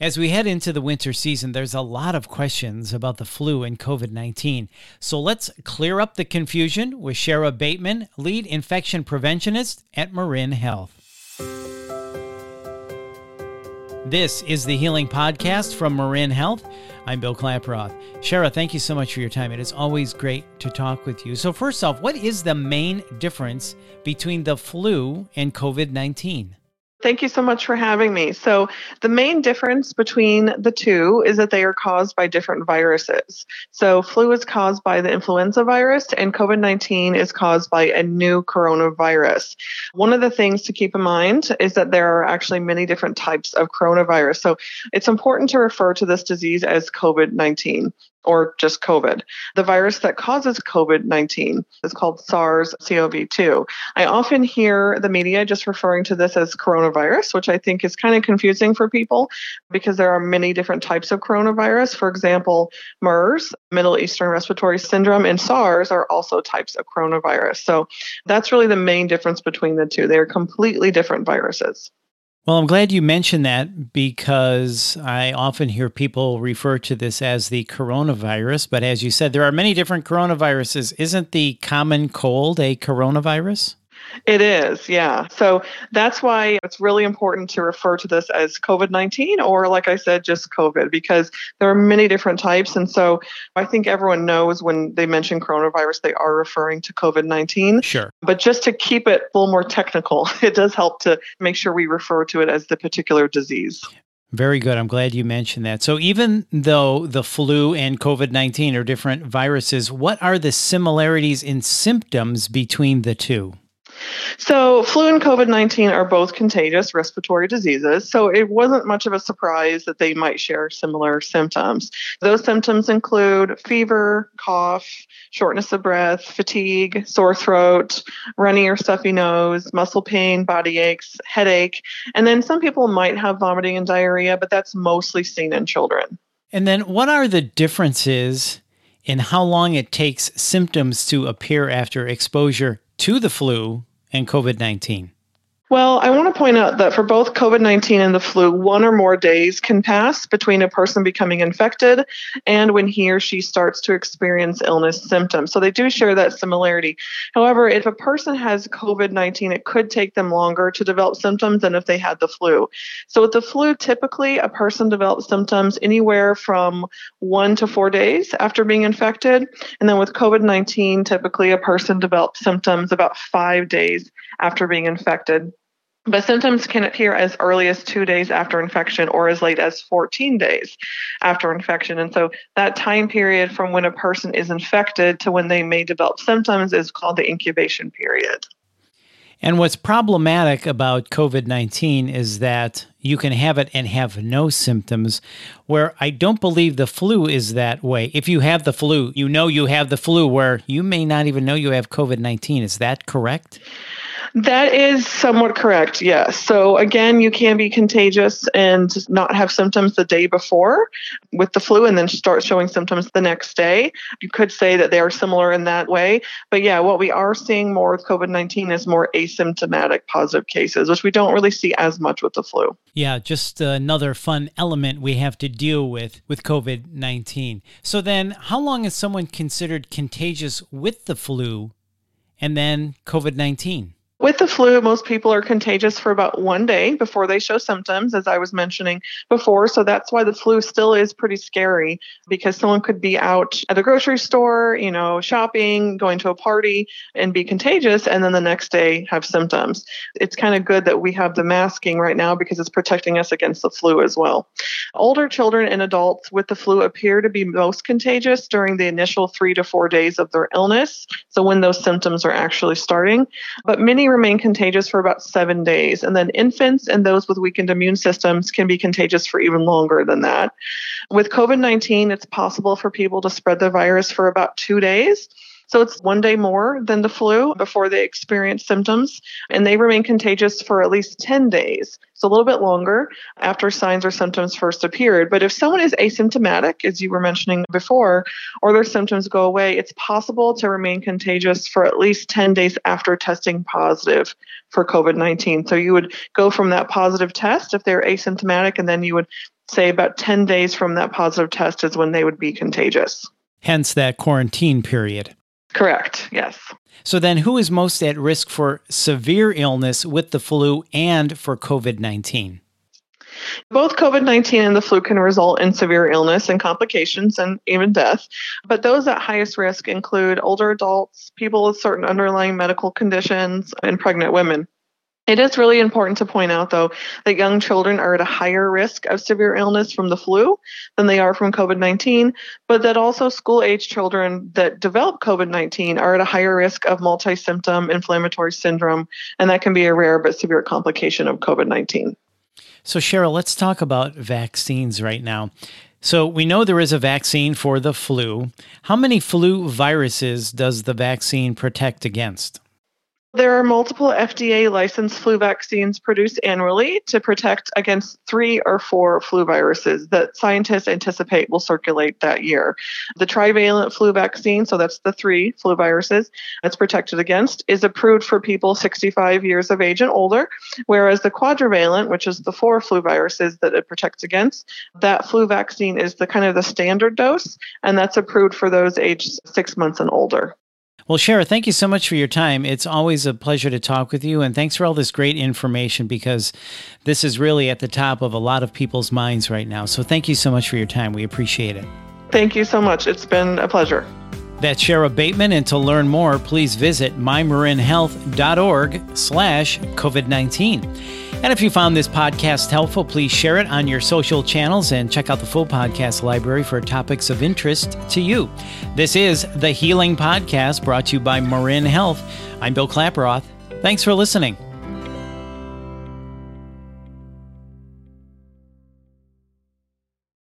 As we head into the winter season, there's a lot of questions about the flu and COVID 19. So let's clear up the confusion with Sherah Bateman, lead infection preventionist at Marin Health. This is the Healing Podcast from Marin Health. I'm Bill Klaproth. Sherah, thank you so much for your time. It is always great to talk with you. So, first off, what is the main difference between the flu and COVID 19? Thank you so much for having me. So, the main difference between the two is that they are caused by different viruses. So, flu is caused by the influenza virus, and COVID 19 is caused by a new coronavirus. One of the things to keep in mind is that there are actually many different types of coronavirus. So, it's important to refer to this disease as COVID 19 or just COVID. The virus that causes COVID 19 is called SARS CoV 2. I often hear the media just referring to this as coronavirus, which I think is kind of confusing for people because there are many different types of coronavirus. For example, MERS, Middle Eastern Respiratory Syndrome, and SARS are also types of coronavirus. So that's really the main difference between the two. They are completely different viruses. Well, I'm glad you mentioned that because I often hear people refer to this as the coronavirus. But as you said, there are many different coronaviruses. Isn't the common cold a coronavirus? It is, yeah. So that's why it's really important to refer to this as COVID 19 or, like I said, just COVID, because there are many different types. And so I think everyone knows when they mention coronavirus, they are referring to COVID 19. Sure. But just to keep it a little more technical, it does help to make sure we refer to it as the particular disease. Very good. I'm glad you mentioned that. So, even though the flu and COVID 19 are different viruses, what are the similarities in symptoms between the two? So, flu and COVID 19 are both contagious respiratory diseases. So, it wasn't much of a surprise that they might share similar symptoms. Those symptoms include fever, cough, shortness of breath, fatigue, sore throat, runny or stuffy nose, muscle pain, body aches, headache. And then some people might have vomiting and diarrhea, but that's mostly seen in children. And then, what are the differences in how long it takes symptoms to appear after exposure to the flu and COVID 19? Well, I want to point out that for both COVID 19 and the flu, one or more days can pass between a person becoming infected and when he or she starts to experience illness symptoms. So they do share that similarity. However, if a person has COVID 19, it could take them longer to develop symptoms than if they had the flu. So with the flu, typically a person develops symptoms anywhere from one to four days after being infected. And then with COVID 19, typically a person develops symptoms about five days after being infected. But symptoms can appear as early as two days after infection or as late as 14 days after infection. And so that time period from when a person is infected to when they may develop symptoms is called the incubation period. And what's problematic about COVID 19 is that you can have it and have no symptoms, where I don't believe the flu is that way. If you have the flu, you know you have the flu, where you may not even know you have COVID 19. Is that correct? That is somewhat correct, yes. So, again, you can be contagious and not have symptoms the day before with the flu and then start showing symptoms the next day. You could say that they are similar in that way. But yeah, what we are seeing more with COVID 19 is more asymptomatic positive cases, which we don't really see as much with the flu. Yeah, just another fun element we have to deal with with COVID 19. So, then how long is someone considered contagious with the flu and then COVID 19? With the flu, most people are contagious for about one day before they show symptoms, as I was mentioning before. So that's why the flu still is pretty scary because someone could be out at the grocery store, you know, shopping, going to a party, and be contagious, and then the next day have symptoms. It's kind of good that we have the masking right now because it's protecting us against the flu as well. Older children and adults with the flu appear to be most contagious during the initial three to four days of their illness. So when those symptoms are actually starting. But many remain contagious for about seven days. And then infants and those with weakened immune systems can be contagious for even longer than that. With COVID 19, it's possible for people to spread the virus for about two days. So it's one day more than the flu before they experience symptoms, and they remain contagious for at least 10 days. So a little bit longer after signs or symptoms first appeared. But if someone is asymptomatic, as you were mentioning before, or their symptoms go away, it's possible to remain contagious for at least 10 days after testing positive for COVID 19. So you would go from that positive test if they're asymptomatic, and then you would say about 10 days from that positive test is when they would be contagious. Hence that quarantine period. Correct, yes. So then, who is most at risk for severe illness with the flu and for COVID 19? Both COVID 19 and the flu can result in severe illness and complications and even death. But those at highest risk include older adults, people with certain underlying medical conditions, and pregnant women. It is really important to point out, though, that young children are at a higher risk of severe illness from the flu than they are from COVID 19, but that also school age children that develop COVID 19 are at a higher risk of multisystem inflammatory syndrome, and that can be a rare but severe complication of COVID 19. So, Cheryl, let's talk about vaccines right now. So, we know there is a vaccine for the flu. How many flu viruses does the vaccine protect against? There are multiple FDA licensed flu vaccines produced annually to protect against three or four flu viruses that scientists anticipate will circulate that year. The trivalent flu vaccine, so that's the three flu viruses it's protected against, is approved for people 65 years of age and older, whereas the quadrivalent, which is the four flu viruses that it protects against, that flu vaccine is the kind of the standard dose, and that's approved for those aged six months and older. Well, Sherah, thank you so much for your time. It's always a pleasure to talk with you. And thanks for all this great information because this is really at the top of a lot of people's minds right now. So thank you so much for your time. We appreciate it. Thank you so much. It's been a pleasure. That's Sherah Bateman. And to learn more, please visit mymarinhealth.org slash COVID-19. And if you found this podcast helpful, please share it on your social channels and check out the full podcast library for topics of interest to you. This is the Healing Podcast brought to you by Marin Health. I'm Bill Klaproth. Thanks for listening.